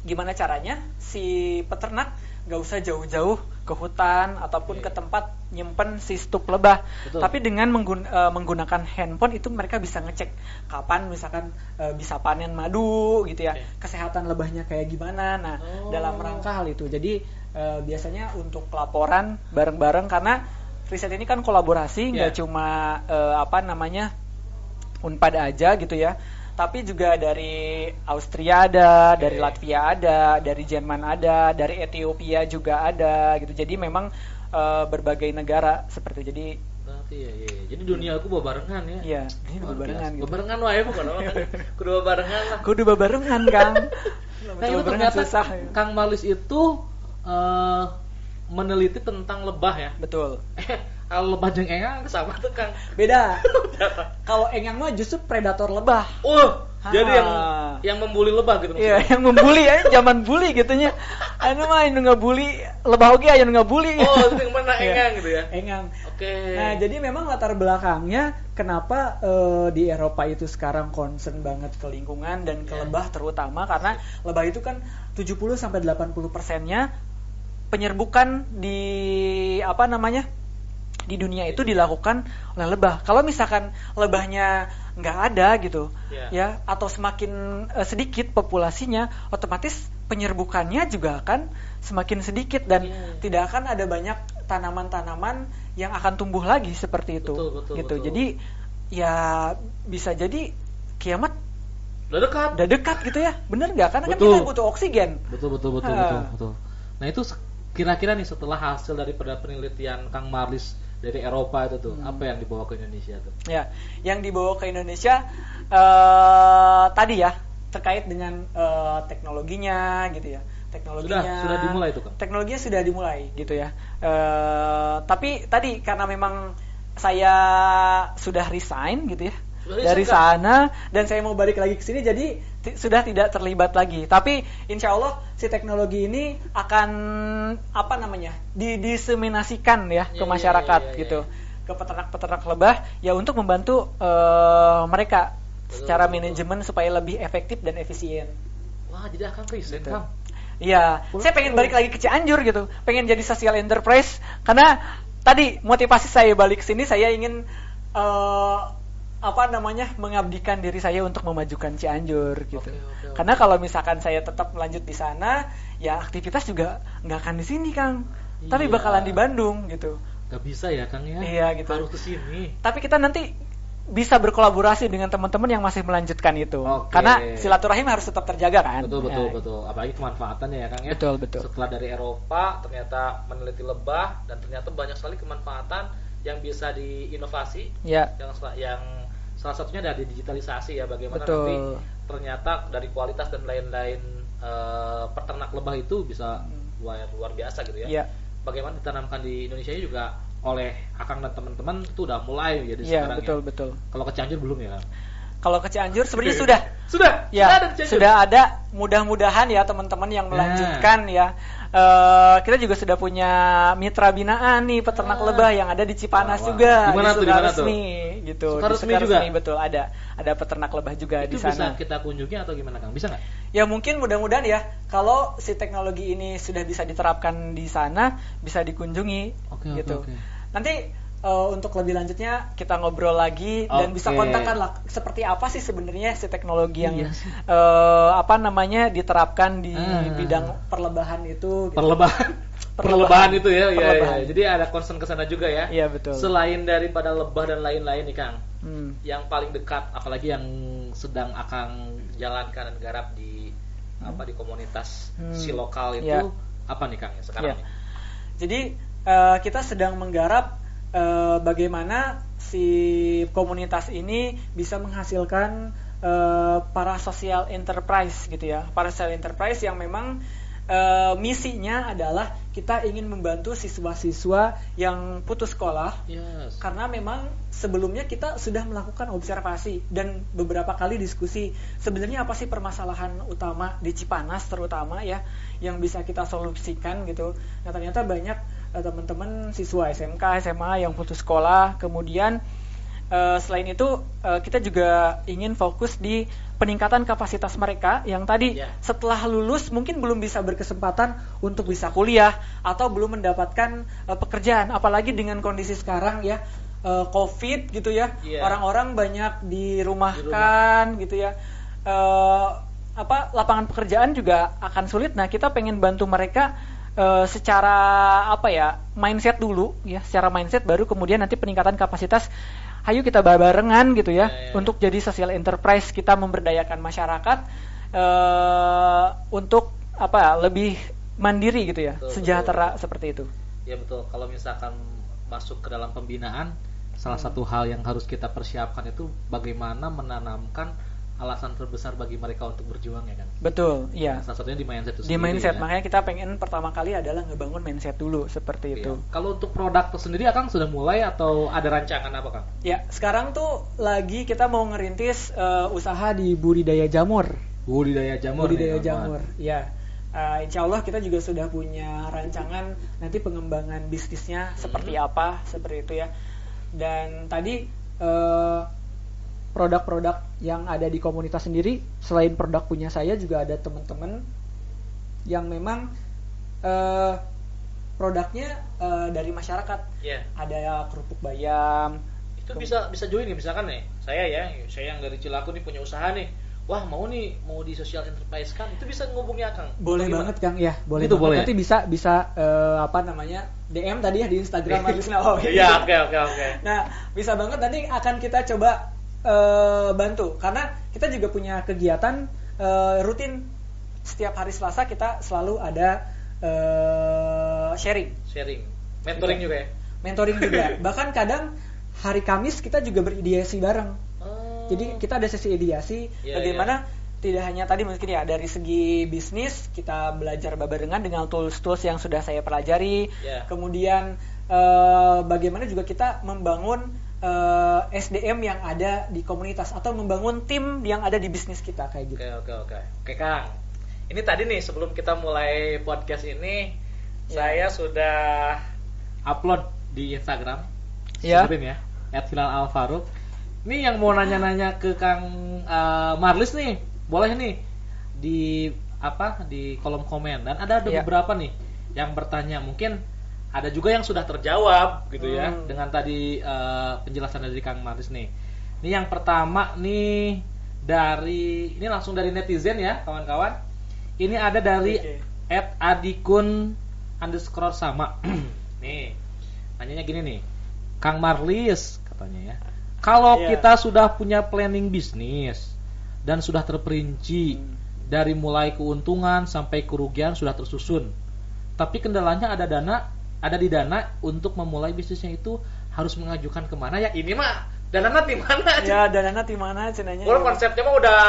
gimana caranya si peternak nggak usah jauh-jauh ke hutan ataupun Oke. ke tempat nyimpen si stuk lebah Betul. tapi dengan menggun- eh, menggunakan handphone itu mereka bisa ngecek kapan misalkan eh, bisa panen madu gitu ya Oke. kesehatan lebahnya kayak gimana nah Oh. dalam rangka hal itu jadi biasanya untuk laporan bareng-bareng karena riset ini kan kolaborasi nggak Ya. cuma apa namanya unpad aja gitu ya tapi juga dari Austria ada, dari Oke. Latvia ada, dari Jerman ada, dari Ethiopia juga ada gitu. Jadi memang eh, berbagai negara seperti jadi Berarti ya, iya, iya. Jadi dunia aku bawa barengan ya. Iya, ini bebarengan biasa. gitu. Bebarengan wae bukan apa kan. Kudu barengan lah. Kudu bebarengan, Kang. Nah, itu ternyata susah. ya. Kang Malis itu eh, meneliti tentang lebah ya. Betul. Kalau lebah jeung engang sama tuh Kang. Beda. Kalau engang mah justru predator lebah. Oh, Ha. jadi yang yang membuli lebah gitu Iya, maksudnya. yang membuli ya, zaman bully gitunya. Anu mah anu ngabuli, lebah oge aya nu ngabuli. Oh, itu yang mana Iya. engang gitu ya. Engang. Oke. Nah, jadi memang latar belakangnya kenapa eh, di Eropa itu sekarang concern banget ke lingkungan dan ke Ya. lebah terutama karena lebah itu kan 70 sampai 80 persennya penyerbukan di apa namanya di dunia itu dilakukan oleh lebah. Kalau misalkan lebahnya nggak ada gitu, Ya. ya atau semakin eh, sedikit populasinya, otomatis penyerbukannya juga akan semakin sedikit dan Iya. tidak akan ada banyak tanaman-tanaman yang akan tumbuh lagi seperti itu, Betul, betul, gitu. betul. Jadi ya bisa jadi kiamat Udah dekat. udah dekat gitu ya, bener nggak? Karena kan Betul. kita butuh oksigen. Betul betul betul Ha. betul betul. Nah itu kira-kira nih setelah hasil daripada penelitian Kang Marlis dari Eropa itu tuh Hmm. apa yang dibawa ke Indonesia tuh? Ya, yang dibawa ke Indonesia eh tadi ya terkait dengan eh, teknologinya gitu ya. Teknologinya Sudah- sudah dimulai itu, Kang? Teknologinya sudah dimulai gitu ya. Eh tapi tadi karena memang saya sudah resign gitu ya. Dari sana dan saya mau balik lagi ke sini jadi sudah tidak terlibat lagi. Tapi insya Allah si teknologi ini akan apa namanya di- diseminasikan ya Iya, ke iya, masyarakat iya, iya, gitu iya. ke peternak-peternak lebah ya untuk membantu eh, mereka Betul, secara betul, manajemen supaya lebih efektif dan efisien. Wah jadi akan Betul. Kang. Iya, saya pengen balik lagi ke Cianjur gitu, pengen jadi social enterprise karena tadi motivasi saya balik ke sini saya ingin eh, apa namanya mengabdikan diri saya untuk memajukan Cianjur gitu. Oke, oke, oke. Karena kalau misalkan saya tetap melanjut di sana, ya aktivitas juga nggak akan di sini Kang, tapi Iya. bakalan di Bandung gitu. Gak bisa ya Kang ya? Iya, gitu. Harus ke sini. Tapi kita nanti bisa berkolaborasi dengan teman-teman yang masih melanjutkan itu, Oke. karena silaturahim harus tetap terjaga kan. Betul betul Ya, betul. Apalagi kemanfaatannya ya Kang ya. Betul, betul. Setelah dari Eropa ternyata meneliti lebah dan ternyata banyak sekali kemanfaatan yang bisa diinovasi Ya, yang yang salah satunya dari digitalisasi ya bagaimana Betul. nanti ternyata dari kualitas dan lain-lain eh, peternak lebah itu bisa luar luar biasa gitu ya. Iya. Bagaimana ditanamkan di Indonesia juga oleh Akang dan teman-teman itu udah mulai jadi Iya, sekarang betul ya. betul. Kalau ke Cianjur belum ya? Kalau ke Cianjur sebenarnya sudah. Sudah. Ya, sudah ada di Cianjur. sudah ada. Mudah-mudahan ya teman-teman yang Nah. melanjutkan ya. Eh, kita juga sudah punya mitra binaan nih peternak Ah. lebah yang ada di Cipanas Wah, wah. juga. Di mana di tuh, di mana tuh? Gitu. Sukaresmi di juga? Sukaresmi, betul ada. Ada peternak lebah juga itu di bisa sana. kita kunjungi atau gimana Kang? Bisa nggak? Ya mungkin mudah-mudahan ya kalau si teknologi ini sudah bisa diterapkan di sana bisa dikunjungi oke, gitu. oke. Nanti eh, untuk lebih lanjutnya kita ngobrol lagi dan bisa kontakkan lah seperti apa sih sebenarnya si teknologi yang Iya sih. eh, apa namanya diterapkan di Ah. bidang perlebahan itu. gitu. Perlebahan. Perlebahan. Perlebahan itu ya, ya, Perlebahan. ya. Jadi ada concern ke sana juga ya. Iya, betul. Selain daripada lebah dan lain-lain nih Kang, Hmm. yang paling dekat apalagi yang sedang akan jalankan dan garap di apa di komunitas Hmm. si lokal itu Ya. apa nih Kang ya sekarang Ya. nih? Jadi eh, kita sedang menggarap eh, bagaimana si komunitas ini bisa menghasilkan eh, para social enterprise gitu ya, para social enterprise yang memang eh, misinya adalah kita ingin membantu siswa-siswa yang putus sekolah Yes. karena memang sebelumnya kita sudah melakukan observasi dan beberapa kali diskusi sebenarnya apa sih permasalahan utama di Cipanas terutama ya yang bisa kita solusikan gitu. Nah ternyata banyak eh, teman-teman siswa SMK, SMA yang putus sekolah, kemudian eh, selain itu eh, kita juga ingin fokus di peningkatan kapasitas mereka yang tadi Ya. setelah lulus mungkin belum bisa berkesempatan untuk bisa kuliah atau belum mendapatkan eh, pekerjaan. Apalagi dengan kondisi sekarang ya eh, covid gitu ya. Iya. orang-orang banyak dirumahkan gitu ya. Eh, apa lapangan pekerjaan juga akan sulit. Nah kita pengen bantu mereka eh, secara apa ya mindset dulu ya secara mindset baru kemudian nanti peningkatan kapasitas ayo kita barengan gitu ya, Ya, ya. untuk jadi social enterprise kita memberdayakan masyarakat eh untuk apa lebih mandiri gitu ya, Betul, sejahtera seperti itu. Ya betul. Kalau misalkan masuk ke dalam pembinaan, salah Hmm. satu hal yang harus kita persiapkan itu bagaimana menanamkan alasan terbesar bagi mereka untuk berjuang ya kan. Betul, iya. Salah satunya di mindset itu Di sendiri, mindset, ya. makanya kita pengen pertama kali adalah ngebangun mindset dulu seperti itu. Iya. Kalau untuk produk sendiri Akang sudah mulai atau ada rancangan apa Kang? Ya, sekarang tuh lagi kita mau ngerintis eh, usaha di budidaya jamur. Budidaya jamur. budidaya nih, jamur. teman-teman. Ya, Eh, insya Allah kita juga sudah punya rancangan nanti pengembangan bisnisnya seperti Hmm. apa, seperti itu ya. Dan tadi eh, produk-produk yang ada di komunitas sendiri, selain produk punya saya juga ada teman-teman yang memang eh, produknya eh, dari masyarakat. Iya. Ada kerupuk bayam. Itu bisa bisa join nih misalkan nih. Saya ya, saya yang dari Cilaku nih punya usaha nih. Wah, mau nih mau di social enterprise kan itu bisa ngubungi Akang. Boleh Bagaimana? banget Kang, ya boleh Itu banget. boleh. Nanti bisa bisa eh, apa namanya DM tadi ya di Instagram Marlis Nawawi. Iya, oke oke oke. Nah bisa banget nanti akan kita coba eh, bantu karena kita juga punya kegiatan eh, rutin setiap hari Selasa kita selalu ada eh, sharing, Sharing. Mentoring Iya. juga ya. mentoring juga. Bahkan kadang hari Kamis kita juga berideasi bareng. Oh. Jadi kita ada sesi ideasi Iya, bagaimana tidak hanya tadi mungkin ya dari segi bisnis kita belajar barengan dengan tools-tools yang sudah saya pelajari. Iya. Kemudian eh, bagaimana juga kita membangun eh, SDM yang ada di komunitas atau membangun tim yang ada di bisnis kita kayak gitu. Oke oke oke. Oke Kang. Ini tadi nih sebelum kita mulai podcast ini Ya. saya sudah upload di Instagram. Ya. Sebelum ya. @hilal_alfaruk. Ini yang mau nanya-nanya ke Kang eh, Marlis nih, boleh nih di apa di kolom komen dan ada ada Ya. beberapa nih yang bertanya mungkin ada juga yang sudah terjawab gitu ya Hmm. dengan tadi eh, penjelasan dari Kang Marlis nih. Ini yang pertama nih dari ini langsung dari netizen ya kawan-kawan. Ini ada dari Oke. at adikun underscore sama. nih, nanyanya gini nih, Kang Marlis katanya ya. Kalau Iya. kita sudah punya planning bisnis dan sudah terperinci Hmm. dari mulai keuntungan sampai kerugian sudah tersusun, tapi kendalanya ada dana, ada di dana untuk memulai bisnisnya itu harus mengajukan ke mana ya? Ini mah dananya di mana? Ya dan nanti mana cenanya? Kalau konsepnya mah udah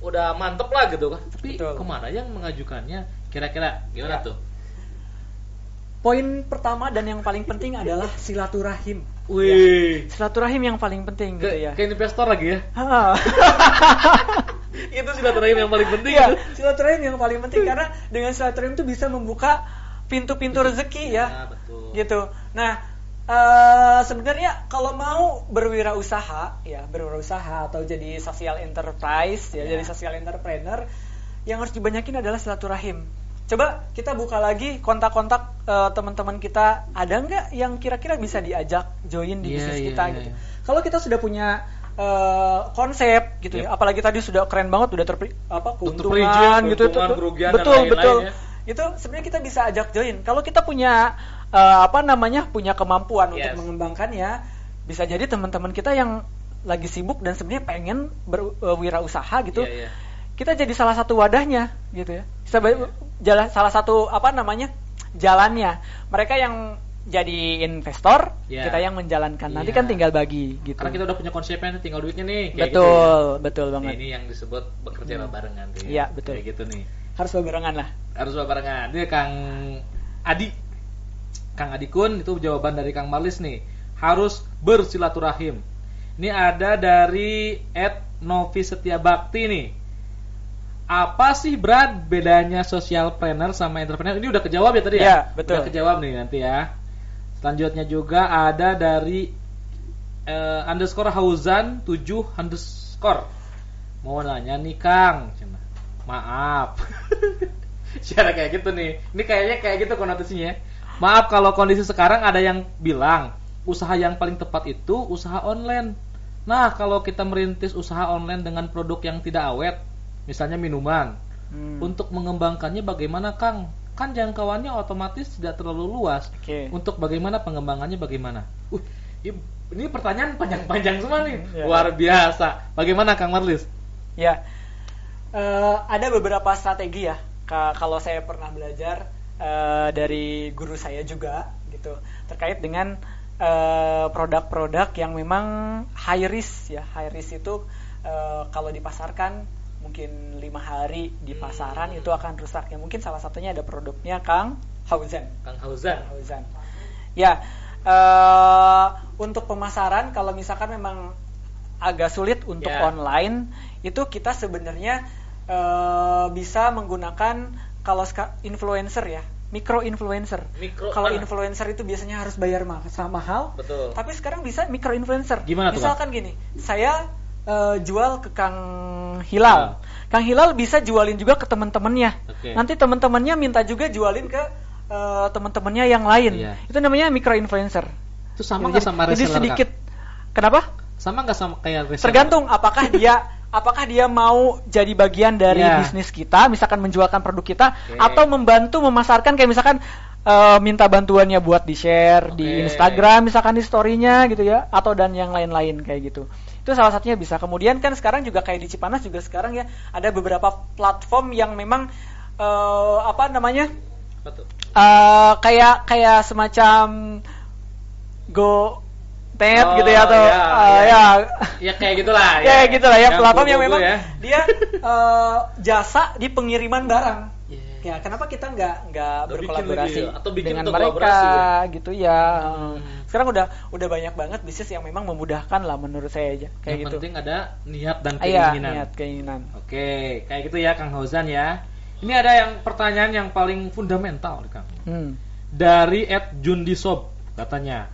udah mantep lah gitu kan. Tapi Betul. ke mana yang mengajukannya? Kira-kira gimana Ya. tuh? Poin pertama dan yang paling penting adalah silaturahim. Wih. Silaturahim yang paling penting gitu Ke, ya. ke investor lagi ya? Itu silaturahim yang paling penting. Itu. silaturahim yang paling penting karena dengan silaturahim itu bisa membuka pintu-pintu rezeki ya. Ya, betul. Gitu. Nah, eh, sebenarnya kalau mau berwirausaha ya, berwirausaha atau jadi social enterprise ya, Ya. jadi social entrepreneur yang harus dibanyakin adalah silaturahim. Coba kita buka lagi kontak-kontak eh, teman-teman kita, ada nggak yang kira-kira bisa diajak join di Iya, bisnis iya, kita iya, gitu. iya. Kalau kita sudah punya eh, konsep gitu ya, Yep. apalagi tadi sudah keren banget, udah terperi apa keuntungan gitu, keuntungan, tuh- kerugian, dan betul lain-lain betul. ya. Itu sebenarnya kita bisa ajak join. Kalau kita punya eh, apa namanya, punya kemampuan Yes. untuk mengembangkannya, bisa jadi teman-teman kita yang lagi sibuk dan sebenarnya pengen berwirausaha gitu, Iya, iya. kita jadi salah satu wadahnya gitu ya. Bisa Iya. jalan salah satu apa namanya jalannya. Mereka yang jadi investor, Iya. kita yang menjalankan. Nanti Iya. kan tinggal bagi gitu. Karena kita udah punya konsepnya tinggal duitnya nih. kayak betul, gitu ya. betul banget. ini yang disebut bekerja Hmm. barengan ya. Iya, betul. Kayak gitu nih. Harus barengan lah. Harus barengan. Ini Kang Adi. Kang Adi Kun itu jawaban dari Kang Marlis nih. Harus bersilaturahim. Ini ada dari Ed Novi Setia Bakti nih. Apa sih Brad bedanya social planner sama entrepreneur? Ini udah kejawab ya tadi ya? Iya, betul. Udah kejawab nih nanti ya. Selanjutnya juga ada dari eh, underscore Hauzan 7 underscore. Mau nanya nih Kang. Cina. Maaf. Cara kayak gitu nih. Ini kayaknya kayak gitu konotasinya. Maaf kalau kondisi sekarang ada yang bilang usaha yang paling tepat itu usaha online. Nah, kalau kita merintis usaha online dengan produk yang tidak awet, misalnya minuman, Hmm. untuk mengembangkannya bagaimana Kang? Kan jangkauannya otomatis tidak terlalu luas. Oke. Untuk bagaimana pengembangannya bagaimana? Uh, Ini pertanyaan panjang-panjang semua nih. Ya. Luar biasa. Bagaimana Kang Marlis? Ya, Eh, ada beberapa strategi ya. Ka- kalau saya pernah belajar eh, dari guru saya juga, gitu, terkait dengan eh, produk-produk yang memang high risk ya. High risk itu eh, kalau dipasarkan mungkin lima hari di pasaran Hmm. itu akan rusak. Ya mungkin salah satunya ada produknya Kang Hausen. Kang Hauzan. Fauzan. Ya, eh, untuk pemasaran kalau misalkan memang agak sulit untuk Ya. online, itu kita sebenarnya eh, bisa menggunakan kalau influencer ya, micro influencer. Mikro- Kalau ah. influencer itu biasanya harus bayar ma- sama mahal. Betul. Tapi sekarang bisa micro influencer. Gimana tuh, Misalkan gini, saya eh, jual ke Kang Hilal. Kang Hilal bisa jualin juga ke teman-temannya. Oke. Nanti teman-temannya minta juga jualin ke eh, teman-temannya yang lain. Iya. Itu namanya micro influencer. Itu sama Jadi- nggak sama Jadi reseller, sedikit. Kang? Kenapa? Sama nggak sama kayak reseller? Tergantung apakah dia apakah dia mau jadi bagian dari Iya. bisnis kita, misalkan menjualkan produk kita Oke. atau membantu memasarkan kayak misalkan eh, minta bantuannya buat di-share di Oke. Instagram misalkan di story-nya gitu ya atau dan yang lain-lain kayak gitu. Itu salah satunya bisa. Kemudian kan sekarang juga kayak di Cipanas juga sekarang ya ada beberapa platform yang memang eh, apa namanya? Apa tuh? eh kayak kayak semacam go tet Oh, gitu ya atau iya, eh, iya. ya Ya kayak gitulah. ya gitu lah ya platform yang memang ya. dia eh, jasa di pengiriman barang Iya. ya kenapa kita nggak nggak bikin berkolaborasi ya, atau bikin dengan mereka kolaborasi gitu ya Hmm. sekarang udah udah banyak banget bisnis yang memang memudahkan lah menurut saya aja kayak Yang gitu penting ada niat dan Iya, keinginan. niat keinginan Oke, kayak gitu ya Kang Hauzan ya. Ini ada yang pertanyaan yang paling fundamental Kang. hmm. Dari Ed Jundisob katanya.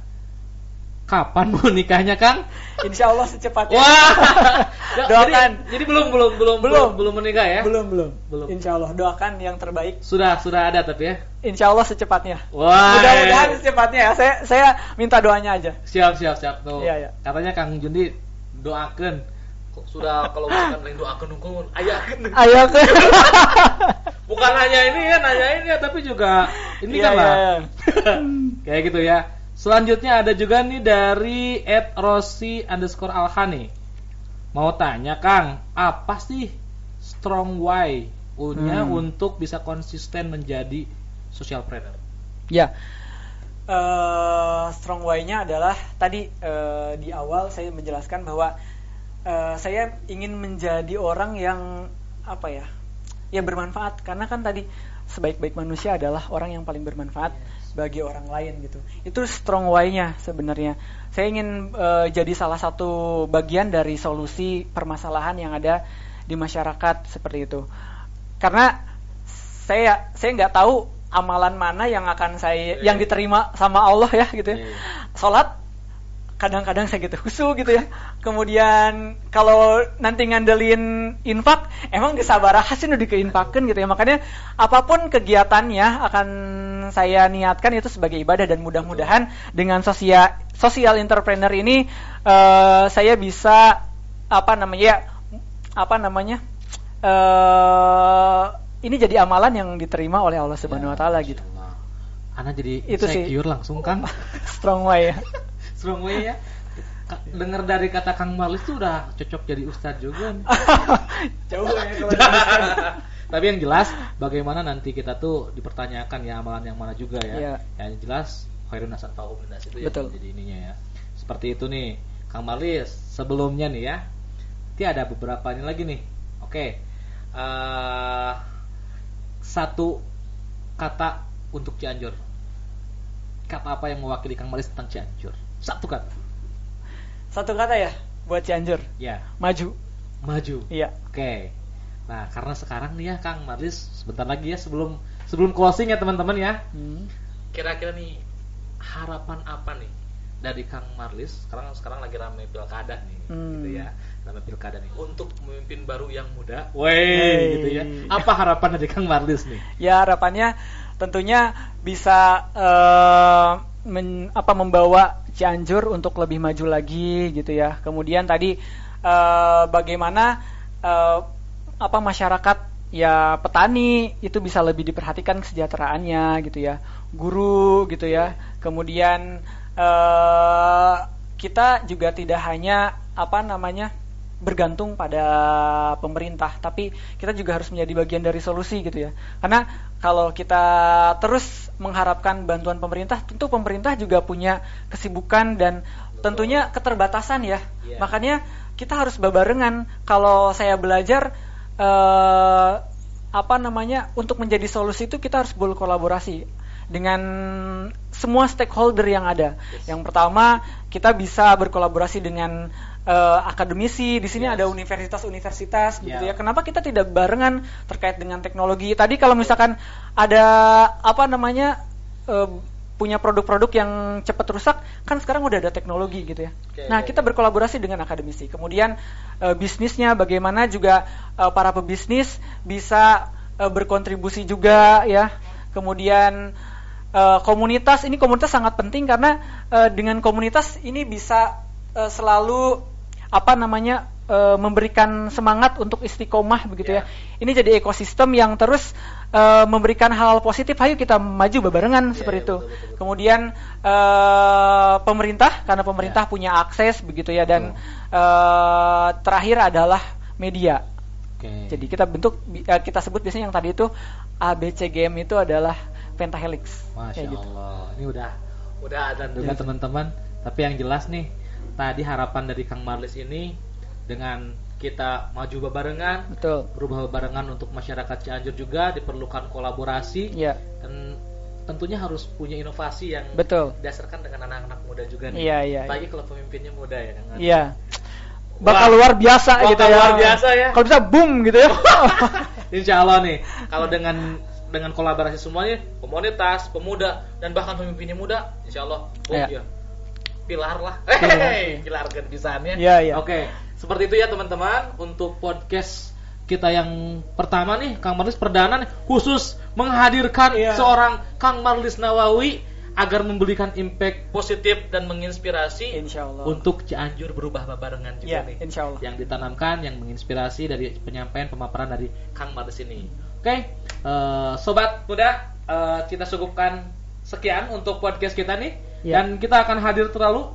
Kapan mau nikahnya, Kang? insya Allah secepatnya Wah. Doakan. Jadi, jadi belum belum belum Belum. belum menikah ya? belum belum Belum. insya Allah doakan yang terbaik Sudah sudah ada tapi ya. insya Allah secepatnya Wah. mudah-mudahan secepatnya ya saya saya minta doanya aja Siap siap siap tuh. Iya, iya. Katanya Kang Jundi doakan. Sudah kalau misalkan lain doakan hukum ayakan. ayo ke Bukan hanya ini ya, nanya ini ya, tapi juga ini Iya, kan lah. iya, Kayak gitu ya. Selanjutnya ada juga nih dari Ed Rossi underscore Alhani. Mau tanya Kang, apa sih strong why nya Hmm. untuk bisa konsisten menjadi social planner? Ya. Eh, strong why-nya adalah tadi eh, di awal saya menjelaskan bahwa eh, saya ingin menjadi orang yang apa ya? Ya bermanfaat karena kan tadi sebaik-baik manusia adalah orang yang paling bermanfaat bagi orang lain gitu. Itu strong why-nya sebenarnya. Saya ingin eh, jadi salah satu bagian dari solusi permasalahan yang ada di masyarakat seperti itu. Karena saya saya nggak tahu amalan mana yang akan saya Iya. yang diterima sama Allah ya gitu ya. Iya. Salat kadang-kadang saya gitu khusu gitu ya. Kemudian kalau nanti ngandelin infak, emang kesabaran hasil udah keinfakan gitu ya. Makanya apa pun kegiatannya akan saya niatkan itu sebagai ibadah dan mudah-mudahan dengan sosial sosial entrepreneur ini eh, saya bisa apa namanya ya, apa namanya eh ini jadi amalan yang diterima oleh Allah Subhanahu wa taala gitu. Masya Allah. Ana jadi Itu sih. secure langsung Kang. Strong way ya. Strong way ya. Ka- Dengar dari kata Kang Malis tuh udah cocok jadi ustadz juga. nih. Jauh ya kalau Tapi yang jelas bagaimana nanti kita tuh dipertanyakan ya amalan yang mana juga ya. Iya. Yang jelas khairun nasan tahu itu ya Betul. jadi ininya ya. Seperti itu nih Kang Malis sebelumnya nih ya. Nanti ada beberapa ini lagi nih. Oke. Eh, satu kata untuk Cianjur. Kata apa yang mewakili Kang Malis tentang Cianjur? Satu kata. Satu kata ya buat Cianjur, Ya, maju. maju. Iya. Oke. Nah, karena sekarang nih ya Kang Marlis sebentar lagi ya sebelum sebelum closing ya teman-teman ya. Hmm. Kira-kira nih harapan apa nih dari Kang Marlis? Sekarang sekarang lagi rame pilkada nih, Hmm. gitu ya. Rame pilkada nih untuk pemimpin baru yang muda. Weh, gitu ya. Apa harapan dari Kang Marlis nih? Ya harapannya tentunya bisa eh, men- apa membawa Cianjur untuk lebih maju lagi gitu ya. Kemudian tadi eh, bagaimana eh, apa masyarakat ya petani itu bisa lebih diperhatikan kesejahteraannya gitu ya. Guru gitu ya. Kemudian eh, kita juga tidak hanya apa namanya bergantung pada pemerintah, tapi kita juga harus menjadi bagian dari solusi gitu ya. Karena kalau kita terus mengharapkan bantuan pemerintah, tentu pemerintah juga punya kesibukan dan tentunya keterbatasan ya. Iya. Makanya kita harus barengan. Kalau saya belajar eh, apa namanya untuk menjadi solusi itu kita harus berkolaborasi dengan semua stakeholder yang ada. Yang pertama, kita bisa berkolaborasi dengan eh, akademisi. Di sini Yes. ada universitas-universitas gitu Ya. ya. Kenapa kita tidak barengan terkait dengan teknologi? Tadi kalau misalkan ada apa namanya eh, punya produk-produk yang cepat rusak, kan sekarang udah ada teknologi gitu ya. Oke, nah, oke, kita berkolaborasi dengan akademisi. Kemudian eh, bisnisnya bagaimana juga eh, para pebisnis bisa eh, berkontribusi juga ya. Kemudian eh, komunitas ini komunitas sangat penting karena eh, dengan komunitas ini bisa eh, selalu apa namanya eh, memberikan semangat untuk istiqomah begitu Ya. ya. Ini jadi ekosistem yang terus eh, memberikan hal positif. Ayo kita maju bebarengan Ya, seperti ya, itu. betul, betul, betul. Kemudian eh, pemerintah karena pemerintah Ya. punya akses begitu ya dan eh, terakhir adalah media. Oke. Jadi kita bentuk kita sebut biasanya yang tadi itu ABCGM itu adalah pentahelix. Masya Kayak gitu. Allah. Ini udah udah ada juga teman-teman. Tapi yang jelas nih, tadi harapan dari Kang Marlis ini dengan kita maju bebarengan, Betul. berubah bebarengan untuk masyarakat Cianjur juga diperlukan kolaborasi Iya. dan tentunya harus punya inovasi yang Betul. didasarkan dengan anak-anak muda juga nih. Iya, iya, Apalagi kalau pemimpinnya muda ya. Iya. Bakal Wah. luar biasa Bakal gitu ya. luar biasa ya. Kalau bisa boom gitu ya. Insya Allah nih, kalau dengan dengan kolaborasi semuanya, komunitas, pemuda, dan bahkan pemimpinnya muda, insya Allah, oh Iya. iya, pilar lah, Pilar. Hehehe, pilar kebisaannya. Iya, iya. Oke, seperti itu ya teman-teman untuk podcast kita yang pertama nih, Kang Marlis perdana nih, khusus menghadirkan Iya. seorang Kang Marlis Nawawi agar memberikan impact positif dan menginspirasi Insya Allah. untuk Cianjur berubah barengan juga Iya, nih insya Allah. yang ditanamkan, yang menginspirasi dari penyampaian pemaparan dari Kang Marlis ini. Oke, eh, sobat muda, eh, kita cukupkan sekian untuk podcast kita nih, Ya. dan kita akan hadir terlalu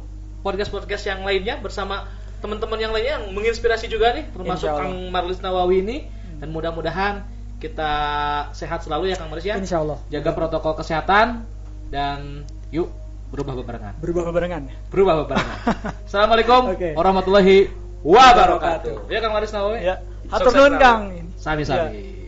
podcast-podcast yang lainnya bersama teman-teman yang lainnya yang menginspirasi juga nih, termasuk. Kang Marlis Nawawi ini, dan mudah-mudahan kita sehat selalu ya Kang Marlis ya. Insya Allah. Jaga protokol kesehatan dan yuk berubah bebarengan. Berubah barengan. Berubah bebarengan. Assalamualaikum Oke. warahmatullahi wabarakatuh. Ya Kang Maris Nawawi. Ya. Hatur nuhun. Kang. Sami-sami.